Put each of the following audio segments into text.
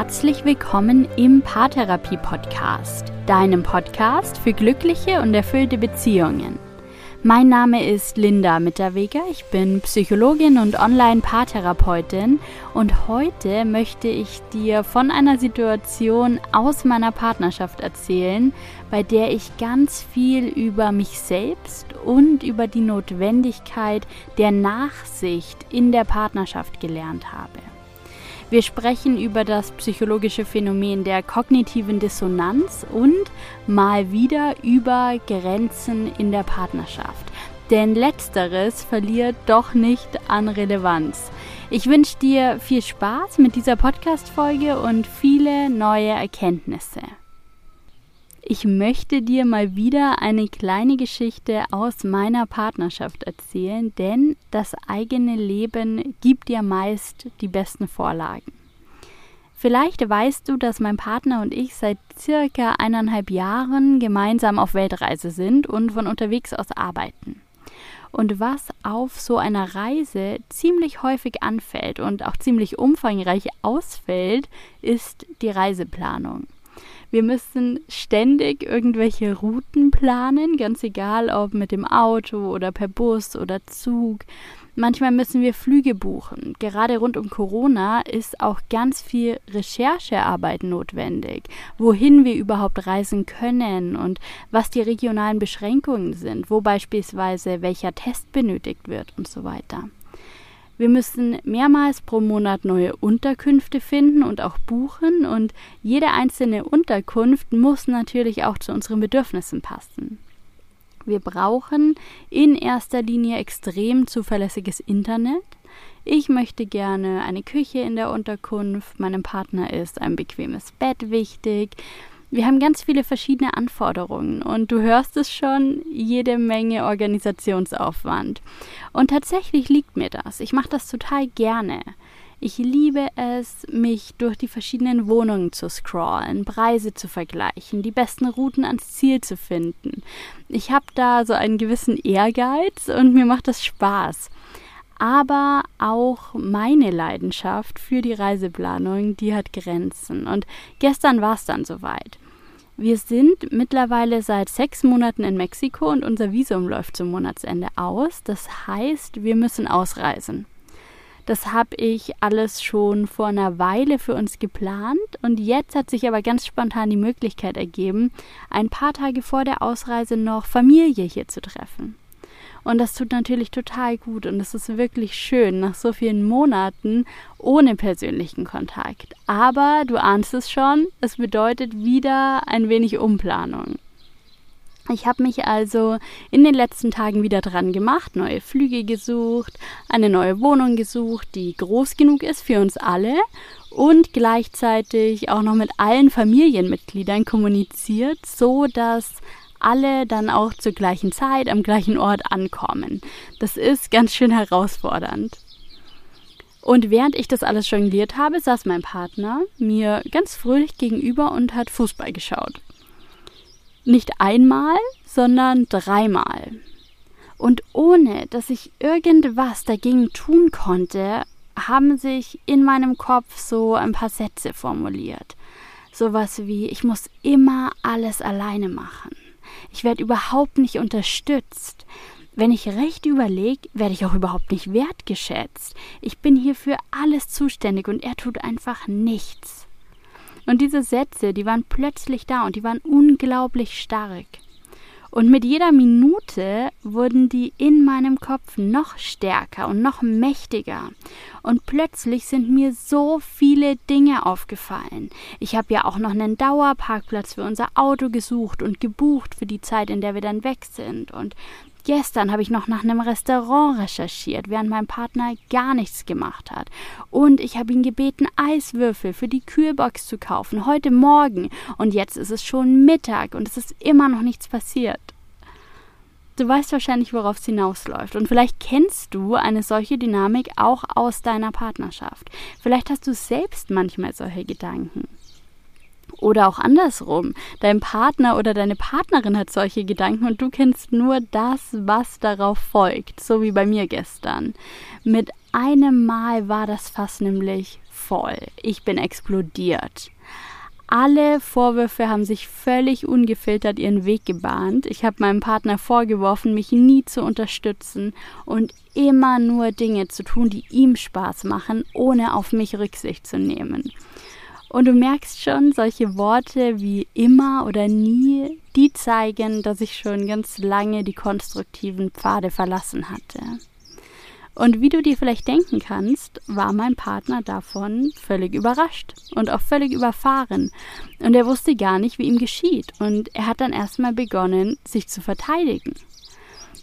Herzlich willkommen im Paartherapie Podcast, deinem Podcast für glückliche und erfüllte Beziehungen. Mein Name ist Linda Mitterweger, ich bin Psychologin und Online-Paartherapeutin und heute möchte ich dir von einer Situation aus meiner Partnerschaft erzählen, bei der ich ganz viel über mich selbst und über die Notwendigkeit der Nachsicht in der Partnerschaft gelernt habe. Wir sprechen über das psychologische Phänomen der kognitiven Dissonanz und mal wieder über Grenzen in der Partnerschaft. Denn letzteres verliert doch nicht an Relevanz. Ich wünsche dir viel Spaß mit dieser Podcast-Folge und viele neue Erkenntnisse. Ich möchte dir mal wieder eine kleine Geschichte aus meiner Partnerschaft erzählen, denn das eigene Leben gibt dir meist die besten Vorlagen. Vielleicht weißt du, dass mein Partner und ich seit circa eineinhalb Jahren gemeinsam auf Weltreise sind und von unterwegs aus arbeiten. Und was auf so einer Reise ziemlich häufig anfällt und auch ziemlich umfangreich ausfällt, ist die Reiseplanung. Wir müssen ständig irgendwelche Routen planen, ganz egal ob mit dem Auto oder per Bus oder Zug. Manchmal müssen wir Flüge buchen. Gerade rund um Corona ist auch ganz viel Recherchearbeit notwendig, wohin wir überhaupt reisen können und was die regionalen Beschränkungen sind, wo beispielsweise welcher Test benötigt wird und so weiter. Wir müssen mehrmals pro Monat neue Unterkünfte finden und auch buchen und jede einzelne Unterkunft muss natürlich auch zu unseren Bedürfnissen passen. Wir brauchen in erster Linie extrem zuverlässiges Internet. Ich möchte gerne eine Küche in der Unterkunft, meinem Partner ist ein bequemes Bett wichtig. Wir haben ganz viele verschiedene Anforderungen und du hörst es schon, jede Menge Organisationsaufwand. Und tatsächlich liegt mir das. Ich mache das total gerne. Ich liebe es, mich durch die verschiedenen Wohnungen zu scrollen, Preise zu vergleichen, die besten Routen ans Ziel zu finden. Ich habe da so einen gewissen Ehrgeiz und mir macht das Spaß aber auch meine Leidenschaft für die Reiseplanung, die hat Grenzen. Und gestern war es dann soweit. Wir sind mittlerweile seit sechs Monaten in Mexiko und unser Visum läuft zum Monatsende aus. Das heißt, wir müssen ausreisen. Das habe ich alles schon vor einer Weile für uns geplant und jetzt hat sich aber ganz spontan die Möglichkeit ergeben, ein paar Tage vor der Ausreise noch Familie hier zu treffen. Und das tut natürlich total gut und es ist wirklich schön nach so vielen Monaten ohne persönlichen Kontakt. Aber du ahnst es schon, es bedeutet wieder ein wenig Umplanung. Ich habe mich also in den letzten Tagen wieder dran gemacht, neue Flüge gesucht, eine neue Wohnung gesucht, die groß genug ist für uns alle und gleichzeitig auch noch mit allen Familienmitgliedern kommuniziert, so dass alle dann auch zur gleichen Zeit am gleichen Ort ankommen. Das ist ganz schön herausfordernd. Und während ich das alles jongliert habe, saß mein Partner mir ganz fröhlich gegenüber und hat Fußball geschaut. Nicht einmal, sondern dreimal. Und ohne dass ich irgendwas dagegen tun konnte, haben sich in meinem Kopf so ein paar Sätze formuliert. Sowas wie, ich muss immer alles alleine machen. Ich werde überhaupt nicht unterstützt. Wenn ich recht überlege, werde ich auch überhaupt nicht wertgeschätzt. Ich bin hier für alles zuständig und er tut einfach nichts. Und diese Sätze, die waren plötzlich da und die waren unglaublich stark. Und mit jeder Minute wurden die in meinem Kopf noch stärker und noch mächtiger. Und plötzlich sind mir so viele Dinge aufgefallen. Ich habe ja auch noch einen Dauerparkplatz für unser Auto gesucht und gebucht für die Zeit, in der wir dann weg sind. Und Gestern habe ich noch nach einem Restaurant recherchiert, während mein Partner gar nichts gemacht hat. Und ich habe ihn gebeten, Eiswürfel für die Kühlbox zu kaufen, heute Morgen. Und jetzt ist es schon Mittag und es ist immer noch nichts passiert. Du weißt wahrscheinlich, worauf es hinausläuft. Und vielleicht kennst du eine solche Dynamik auch aus deiner Partnerschaft. Vielleicht hast du selbst manchmal solche Gedanken. Oder auch andersrum. Dein Partner oder deine Partnerin hat solche Gedanken und du kennst nur das, was darauf folgt. So wie bei mir gestern. Mit einem Mal war das Fass nämlich voll. Ich bin explodiert. Alle Vorwürfe haben sich völlig ungefiltert ihren Weg gebahnt. Ich habe meinem Partner vorgeworfen, mich nie zu unterstützen und immer nur Dinge zu tun, die ihm Spaß machen, ohne auf mich Rücksicht zu nehmen. Und du merkst schon, solche Worte wie immer oder nie, die zeigen, dass ich schon ganz lange die konstruktiven Pfade verlassen hatte. Und wie du dir vielleicht denken kannst, war mein Partner davon völlig überrascht und auch völlig überfahren. Und er wusste gar nicht, wie ihm geschieht. Und er hat dann erstmal begonnen, sich zu verteidigen.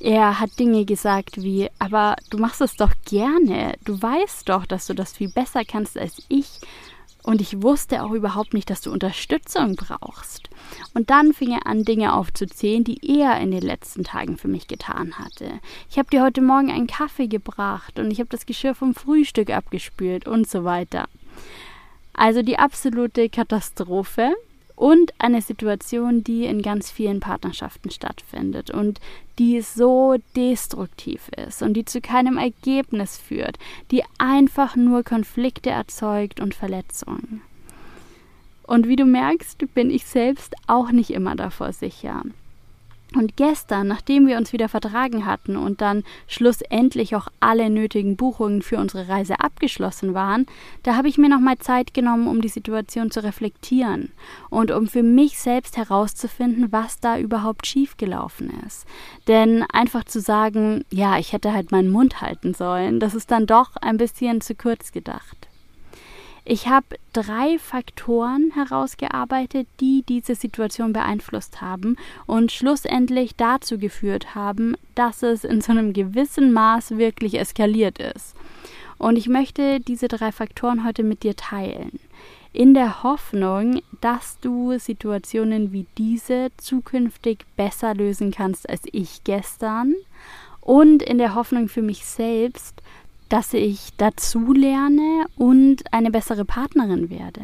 Er hat Dinge gesagt wie, aber du machst es doch gerne. Du weißt doch, dass du das viel besser kannst als ich. Und ich wusste auch überhaupt nicht, dass du Unterstützung brauchst. Und dann fing er an, Dinge aufzuzählen, die er in den letzten Tagen für mich getan hatte. Ich habe dir heute Morgen einen Kaffee gebracht und ich habe das Geschirr vom Frühstück abgespült und so weiter. Also die absolute Katastrophe und eine Situation, die in ganz vielen Partnerschaften stattfindet und die so destruktiv ist und die zu keinem Ergebnis führt, die einfach nur Konflikte erzeugt und Verletzungen. Und wie du merkst, bin ich selbst auch nicht immer davor sicher. Und gestern, nachdem wir uns wieder vertragen hatten und dann schlussendlich auch alle nötigen Buchungen für unsere Reise abgeschlossen waren, da habe ich mir nochmal Zeit genommen, um die Situation zu reflektieren und um für mich selbst herauszufinden, was da überhaupt schiefgelaufen ist. Denn einfach zu sagen, ja, ich hätte halt meinen Mund halten sollen, das ist dann doch ein bisschen zu kurz gedacht. Ich habe drei Faktoren herausgearbeitet, die diese Situation beeinflusst haben und schlussendlich dazu geführt haben, dass es in so einem gewissen Maß wirklich eskaliert ist. Und ich möchte diese drei Faktoren heute mit dir teilen. In der Hoffnung, dass du Situationen wie diese zukünftig besser lösen kannst als ich gestern. Und in der Hoffnung für mich selbst, dass ich dazu lerne und eine bessere Partnerin werde.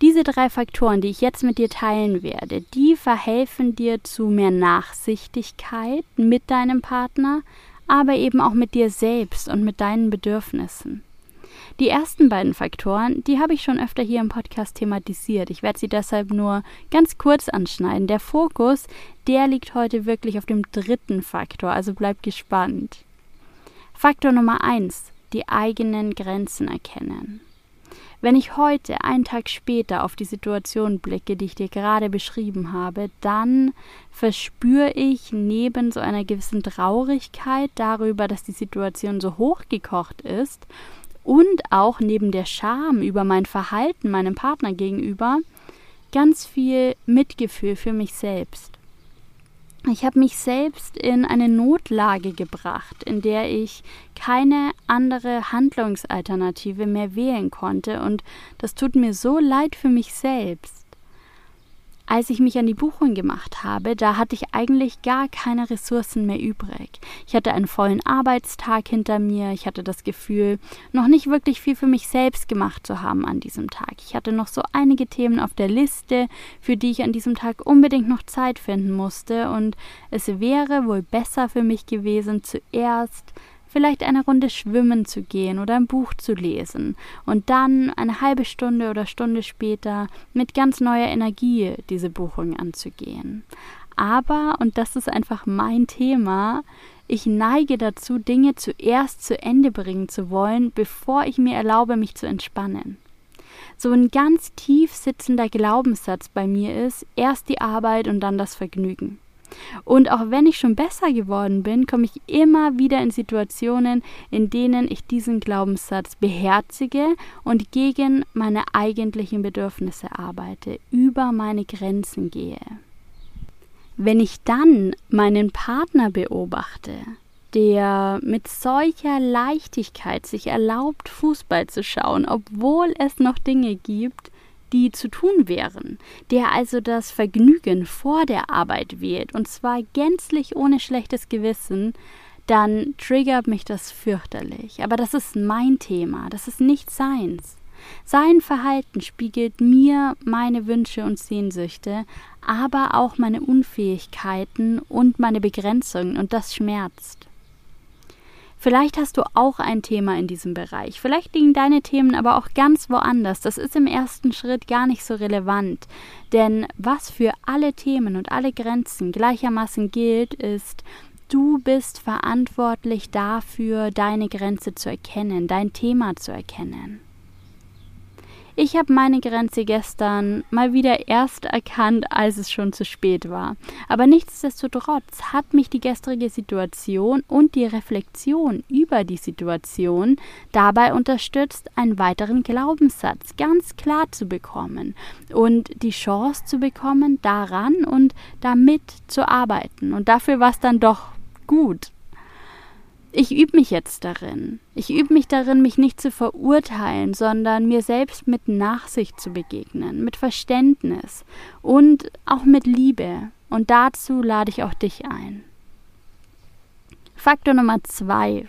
Diese drei Faktoren, die ich jetzt mit dir teilen werde, die verhelfen dir zu mehr Nachsichtigkeit mit deinem Partner, aber eben auch mit dir selbst und mit deinen Bedürfnissen. Die ersten beiden Faktoren, die habe ich schon öfter hier im Podcast thematisiert. Ich werde sie deshalb nur ganz kurz anschneiden. Der Fokus, der liegt heute wirklich auf dem dritten Faktor, also bleib gespannt. Faktor Nummer eins: die eigenen Grenzen erkennen. Wenn ich heute, einen Tag später, auf die Situation blicke, die ich dir gerade beschrieben habe, dann verspüre ich neben so einer gewissen Traurigkeit darüber, dass die Situation so hochgekocht ist und auch neben der Scham über mein Verhalten meinem Partner gegenüber ganz viel Mitgefühl für mich selbst. Ich habe mich selbst in eine Notlage gebracht, in der ich keine andere Handlungsalternative mehr wählen konnte, und das tut mir so leid für mich selbst als ich mich an die Buchung gemacht habe, da hatte ich eigentlich gar keine Ressourcen mehr übrig. Ich hatte einen vollen Arbeitstag hinter mir, ich hatte das Gefühl, noch nicht wirklich viel für mich selbst gemacht zu haben an diesem Tag. Ich hatte noch so einige Themen auf der Liste, für die ich an diesem Tag unbedingt noch Zeit finden musste, und es wäre wohl besser für mich gewesen, zuerst vielleicht eine Runde schwimmen zu gehen oder ein Buch zu lesen und dann eine halbe Stunde oder Stunde später mit ganz neuer Energie diese Buchung anzugehen. Aber, und das ist einfach mein Thema, ich neige dazu, Dinge zuerst zu Ende bringen zu wollen, bevor ich mir erlaube, mich zu entspannen. So ein ganz tief sitzender Glaubenssatz bei mir ist, erst die Arbeit und dann das Vergnügen. Und auch wenn ich schon besser geworden bin, komme ich immer wieder in Situationen, in denen ich diesen Glaubenssatz beherzige und gegen meine eigentlichen Bedürfnisse arbeite, über meine Grenzen gehe. Wenn ich dann meinen Partner beobachte, der mit solcher Leichtigkeit sich erlaubt, Fußball zu schauen, obwohl es noch Dinge gibt, die zu tun wären, der also das Vergnügen vor der Arbeit wählt, und zwar gänzlich ohne schlechtes Gewissen, dann triggert mich das fürchterlich. Aber das ist mein Thema, das ist nicht seins. Sein Verhalten spiegelt mir meine Wünsche und Sehnsüchte, aber auch meine Unfähigkeiten und meine Begrenzungen, und das schmerzt. Vielleicht hast du auch ein Thema in diesem Bereich. Vielleicht liegen deine Themen aber auch ganz woanders. Das ist im ersten Schritt gar nicht so relevant. Denn was für alle Themen und alle Grenzen gleichermaßen gilt, ist, du bist verantwortlich dafür, deine Grenze zu erkennen, dein Thema zu erkennen. Ich habe meine Grenze gestern mal wieder erst erkannt, als es schon zu spät war. Aber nichtsdestotrotz hat mich die gestrige Situation und die Reflexion über die Situation dabei unterstützt, einen weiteren Glaubenssatz ganz klar zu bekommen und die Chance zu bekommen, daran und damit zu arbeiten. Und dafür war es dann doch gut ich übe mich jetzt darin. Ich übe mich darin, mich nicht zu verurteilen, sondern mir selbst mit Nachsicht zu begegnen, mit Verständnis und auch mit Liebe. Und dazu lade ich auch dich ein. Faktor Nummer zwei.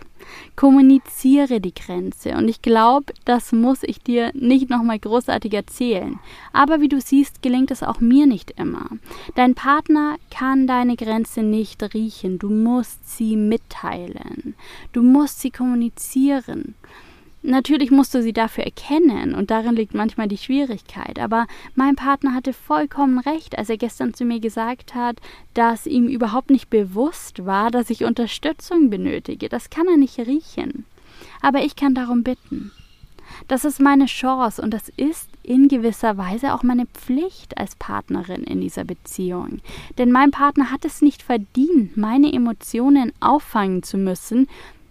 Kommuniziere die Grenze. Und ich glaube, das muss ich dir nicht nochmal großartig erzählen. Aber wie du siehst, gelingt es auch mir nicht immer. Dein Partner kann deine Grenze nicht riechen. Du musst sie mitteilen. Du musst sie kommunizieren. Natürlich musst du sie dafür erkennen und darin liegt manchmal die Schwierigkeit. Aber mein Partner hatte vollkommen recht, als er gestern zu mir gesagt hat, dass ihm überhaupt nicht bewusst war, dass ich Unterstützung benötige. Das kann er nicht riechen. Aber ich kann darum bitten. Das ist meine Chance und das ist in gewisser Weise auch meine Pflicht als Partnerin in dieser Beziehung. Denn mein Partner hat es nicht verdient, meine Emotionen auffangen zu müssen,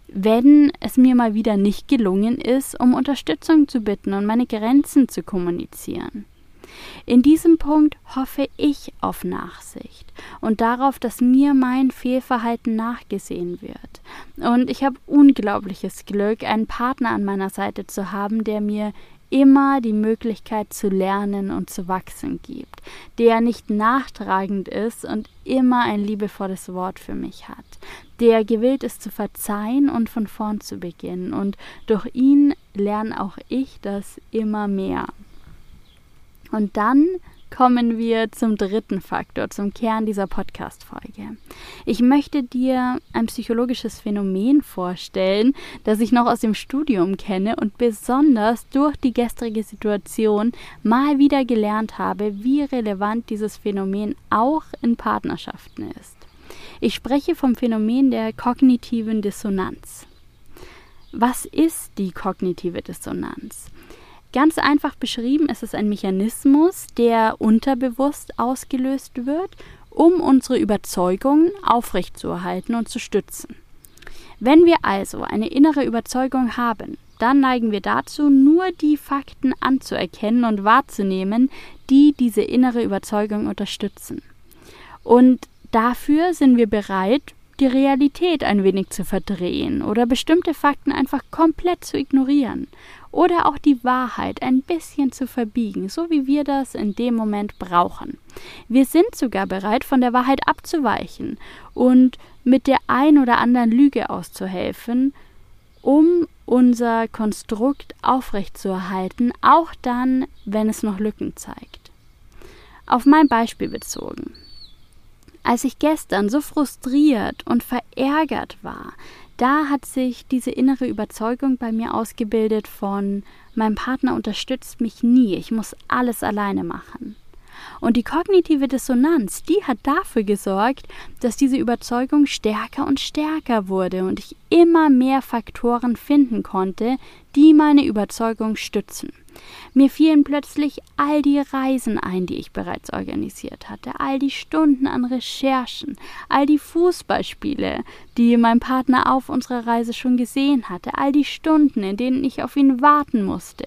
wenn es mir mal wieder nicht gelungen ist, um Unterstützung zu bitten und meine Grenzen zu kommunizieren. In diesem Punkt hoffe ich auf Nachsicht und darauf, dass mir mein Fehlverhalten nachgesehen wird. Und ich habe unglaubliches Glück, einen Partner an meiner Seite zu haben, der mir immer die Möglichkeit zu lernen und zu wachsen gibt, der nicht nachtragend ist und immer ein liebevolles Wort für mich hat, der gewillt ist zu verzeihen und von vorn zu beginnen. Und durch ihn lerne auch ich das immer mehr. Und dann kommen wir zum dritten Faktor, zum Kern dieser Podcast-Folge. Ich möchte dir ein psychologisches Phänomen vorstellen, das ich noch aus dem Studium kenne und besonders durch die gestrige Situation mal wieder gelernt habe, wie relevant dieses Phänomen auch in Partnerschaften ist. Ich spreche vom Phänomen der kognitiven Dissonanz. Was ist die kognitive Dissonanz? Ganz einfach beschrieben ist es ein Mechanismus, der unterbewusst ausgelöst wird, um unsere Überzeugungen aufrechtzuerhalten und zu stützen. Wenn wir also eine innere Überzeugung haben, dann neigen wir dazu, nur die Fakten anzuerkennen und wahrzunehmen, die diese innere Überzeugung unterstützen. Und dafür sind wir bereit, die Realität ein wenig zu verdrehen oder bestimmte Fakten einfach komplett zu ignorieren oder auch die Wahrheit ein bisschen zu verbiegen, so wie wir das in dem Moment brauchen. Wir sind sogar bereit, von der Wahrheit abzuweichen und mit der ein oder anderen Lüge auszuhelfen, um unser Konstrukt aufrechtzuerhalten, auch dann, wenn es noch Lücken zeigt. Auf mein Beispiel bezogen. Als ich gestern so frustriert und verärgert war, da hat sich diese innere Überzeugung bei mir ausgebildet von mein Partner unterstützt mich nie, ich muss alles alleine machen. Und die kognitive Dissonanz, die hat dafür gesorgt, dass diese Überzeugung stärker und stärker wurde und ich immer mehr Faktoren finden konnte, die meine Überzeugung stützen. Mir fielen plötzlich all die Reisen ein, die ich bereits organisiert hatte, all die Stunden an Recherchen, all die Fußballspiele, die mein Partner auf unserer Reise schon gesehen hatte, all die Stunden, in denen ich auf ihn warten musste,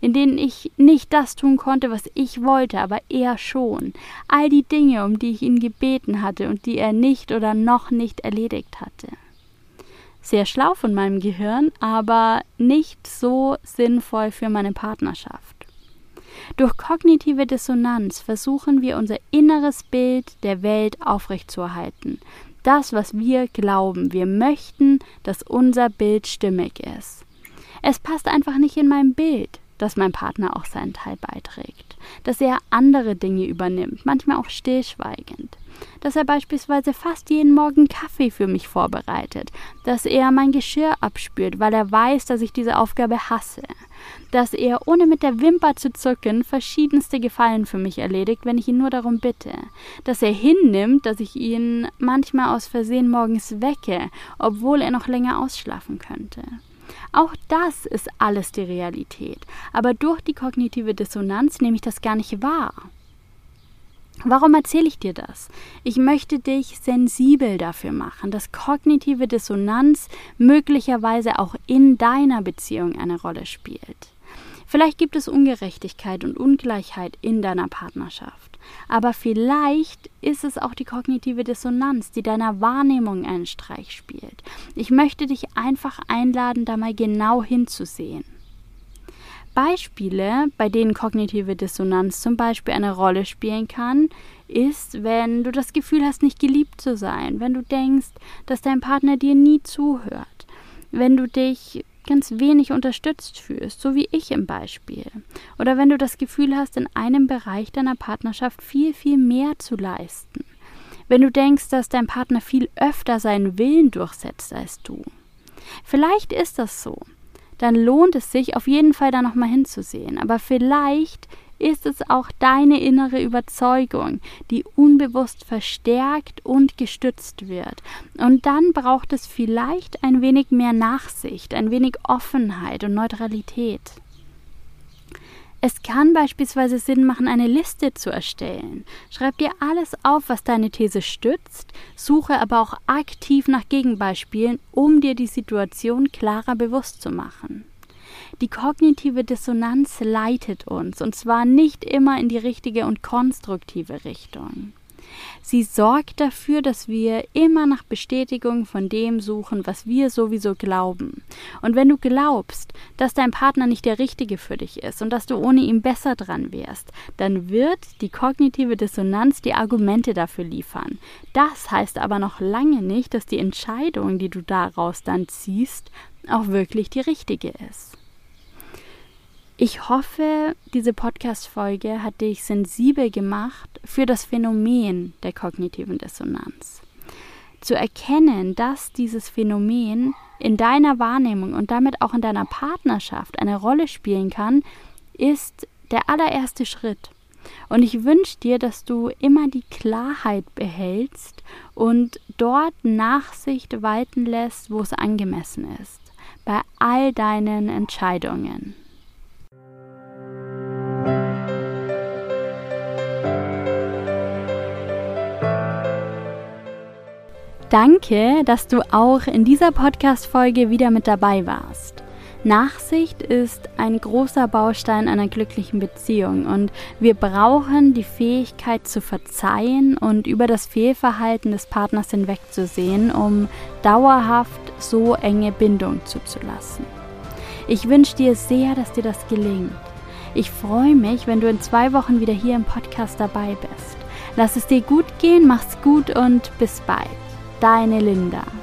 in denen ich nicht das tun konnte, was ich wollte, aber er schon, all die Dinge, um die ich ihn gebeten hatte und die er nicht oder noch nicht erledigt hatte sehr schlau von meinem Gehirn, aber nicht so sinnvoll für meine Partnerschaft. Durch kognitive Dissonanz versuchen wir unser inneres Bild der Welt aufrechtzuerhalten. Das, was wir glauben. Wir möchten, dass unser Bild stimmig ist. Es passt einfach nicht in mein Bild, dass mein Partner auch seinen Teil beiträgt, dass er andere Dinge übernimmt, manchmal auch stillschweigend. Dass er beispielsweise fast jeden Morgen Kaffee für mich vorbereitet, dass er mein Geschirr abspült, weil er weiß, dass ich diese Aufgabe hasse, dass er ohne mit der Wimper zu zucken verschiedenste Gefallen für mich erledigt, wenn ich ihn nur darum bitte, dass er hinnimmt, dass ich ihn manchmal aus Versehen morgens wecke, obwohl er noch länger ausschlafen könnte. Auch das ist alles die Realität, aber durch die kognitive Dissonanz nehme ich das gar nicht wahr. Warum erzähle ich dir das? Ich möchte dich sensibel dafür machen, dass kognitive Dissonanz möglicherweise auch in deiner Beziehung eine Rolle spielt. Vielleicht gibt es Ungerechtigkeit und Ungleichheit in deiner Partnerschaft. Aber vielleicht ist es auch die kognitive Dissonanz, die deiner Wahrnehmung einen Streich spielt. Ich möchte dich einfach einladen, da mal genau hinzusehen. Beispiele, bei denen kognitive Dissonanz zum Beispiel eine Rolle spielen kann, ist, wenn du das Gefühl hast, nicht geliebt zu sein, wenn du denkst, dass dein Partner dir nie zuhört, wenn du dich ganz wenig unterstützt fühlst, so wie ich im Beispiel. Oder wenn du das Gefühl hast, in einem Bereich deiner Partnerschaft viel, viel mehr zu leisten. Wenn du denkst, dass dein Partner viel öfter seinen Willen durchsetzt als du. Vielleicht ist das so. Dann lohnt es sich auf jeden Fall da nochmal hinzusehen. Aber vielleicht ist es auch deine innere Überzeugung, die unbewusst verstärkt und gestützt wird. Und dann braucht es vielleicht ein wenig mehr Nachsicht, ein wenig Offenheit und Neutralität. Es kann beispielsweise Sinn machen, eine Liste zu erstellen. Schreib dir alles auf, was deine These stützt, suche aber auch aktiv nach Gegenbeispielen, um dir die Situation klarer bewusst zu machen. Die kognitive Dissonanz leitet uns, und zwar nicht immer in die richtige und konstruktive Richtung. Sie sorgt dafür, dass wir immer nach Bestätigung von dem suchen, was wir sowieso glauben. Und wenn du glaubst, dass dein Partner nicht der Richtige für dich ist und dass du ohne ihn besser dran wärst, dann wird die kognitive Dissonanz die Argumente dafür liefern. Das heißt aber noch lange nicht, dass die Entscheidung, die du daraus dann ziehst, auch wirklich die richtige ist. Ich hoffe, diese Podcast-Folge hat dich sensibel gemacht für das Phänomen der kognitiven Dissonanz. Zu erkennen, dass dieses Phänomen in deiner Wahrnehmung und damit auch in deiner Partnerschaft eine Rolle spielen kann, ist der allererste Schritt. Und ich wünsche dir, dass du immer die Klarheit behältst und dort Nachsicht walten lässt, wo es angemessen ist, bei all deinen Entscheidungen. Danke, dass du auch in dieser Podcast-Folge wieder mit dabei warst. Nachsicht ist ein großer Baustein einer glücklichen Beziehung und wir brauchen die Fähigkeit zu verzeihen und über das Fehlverhalten des Partners hinwegzusehen, um dauerhaft so enge Bindung zuzulassen. Ich wünsche dir sehr, dass dir das gelingt. Ich freue mich, wenn du in zwei Wochen wieder hier im Podcast dabei bist. Lass es dir gut gehen, mach's gut und bis bald. Deine Linda.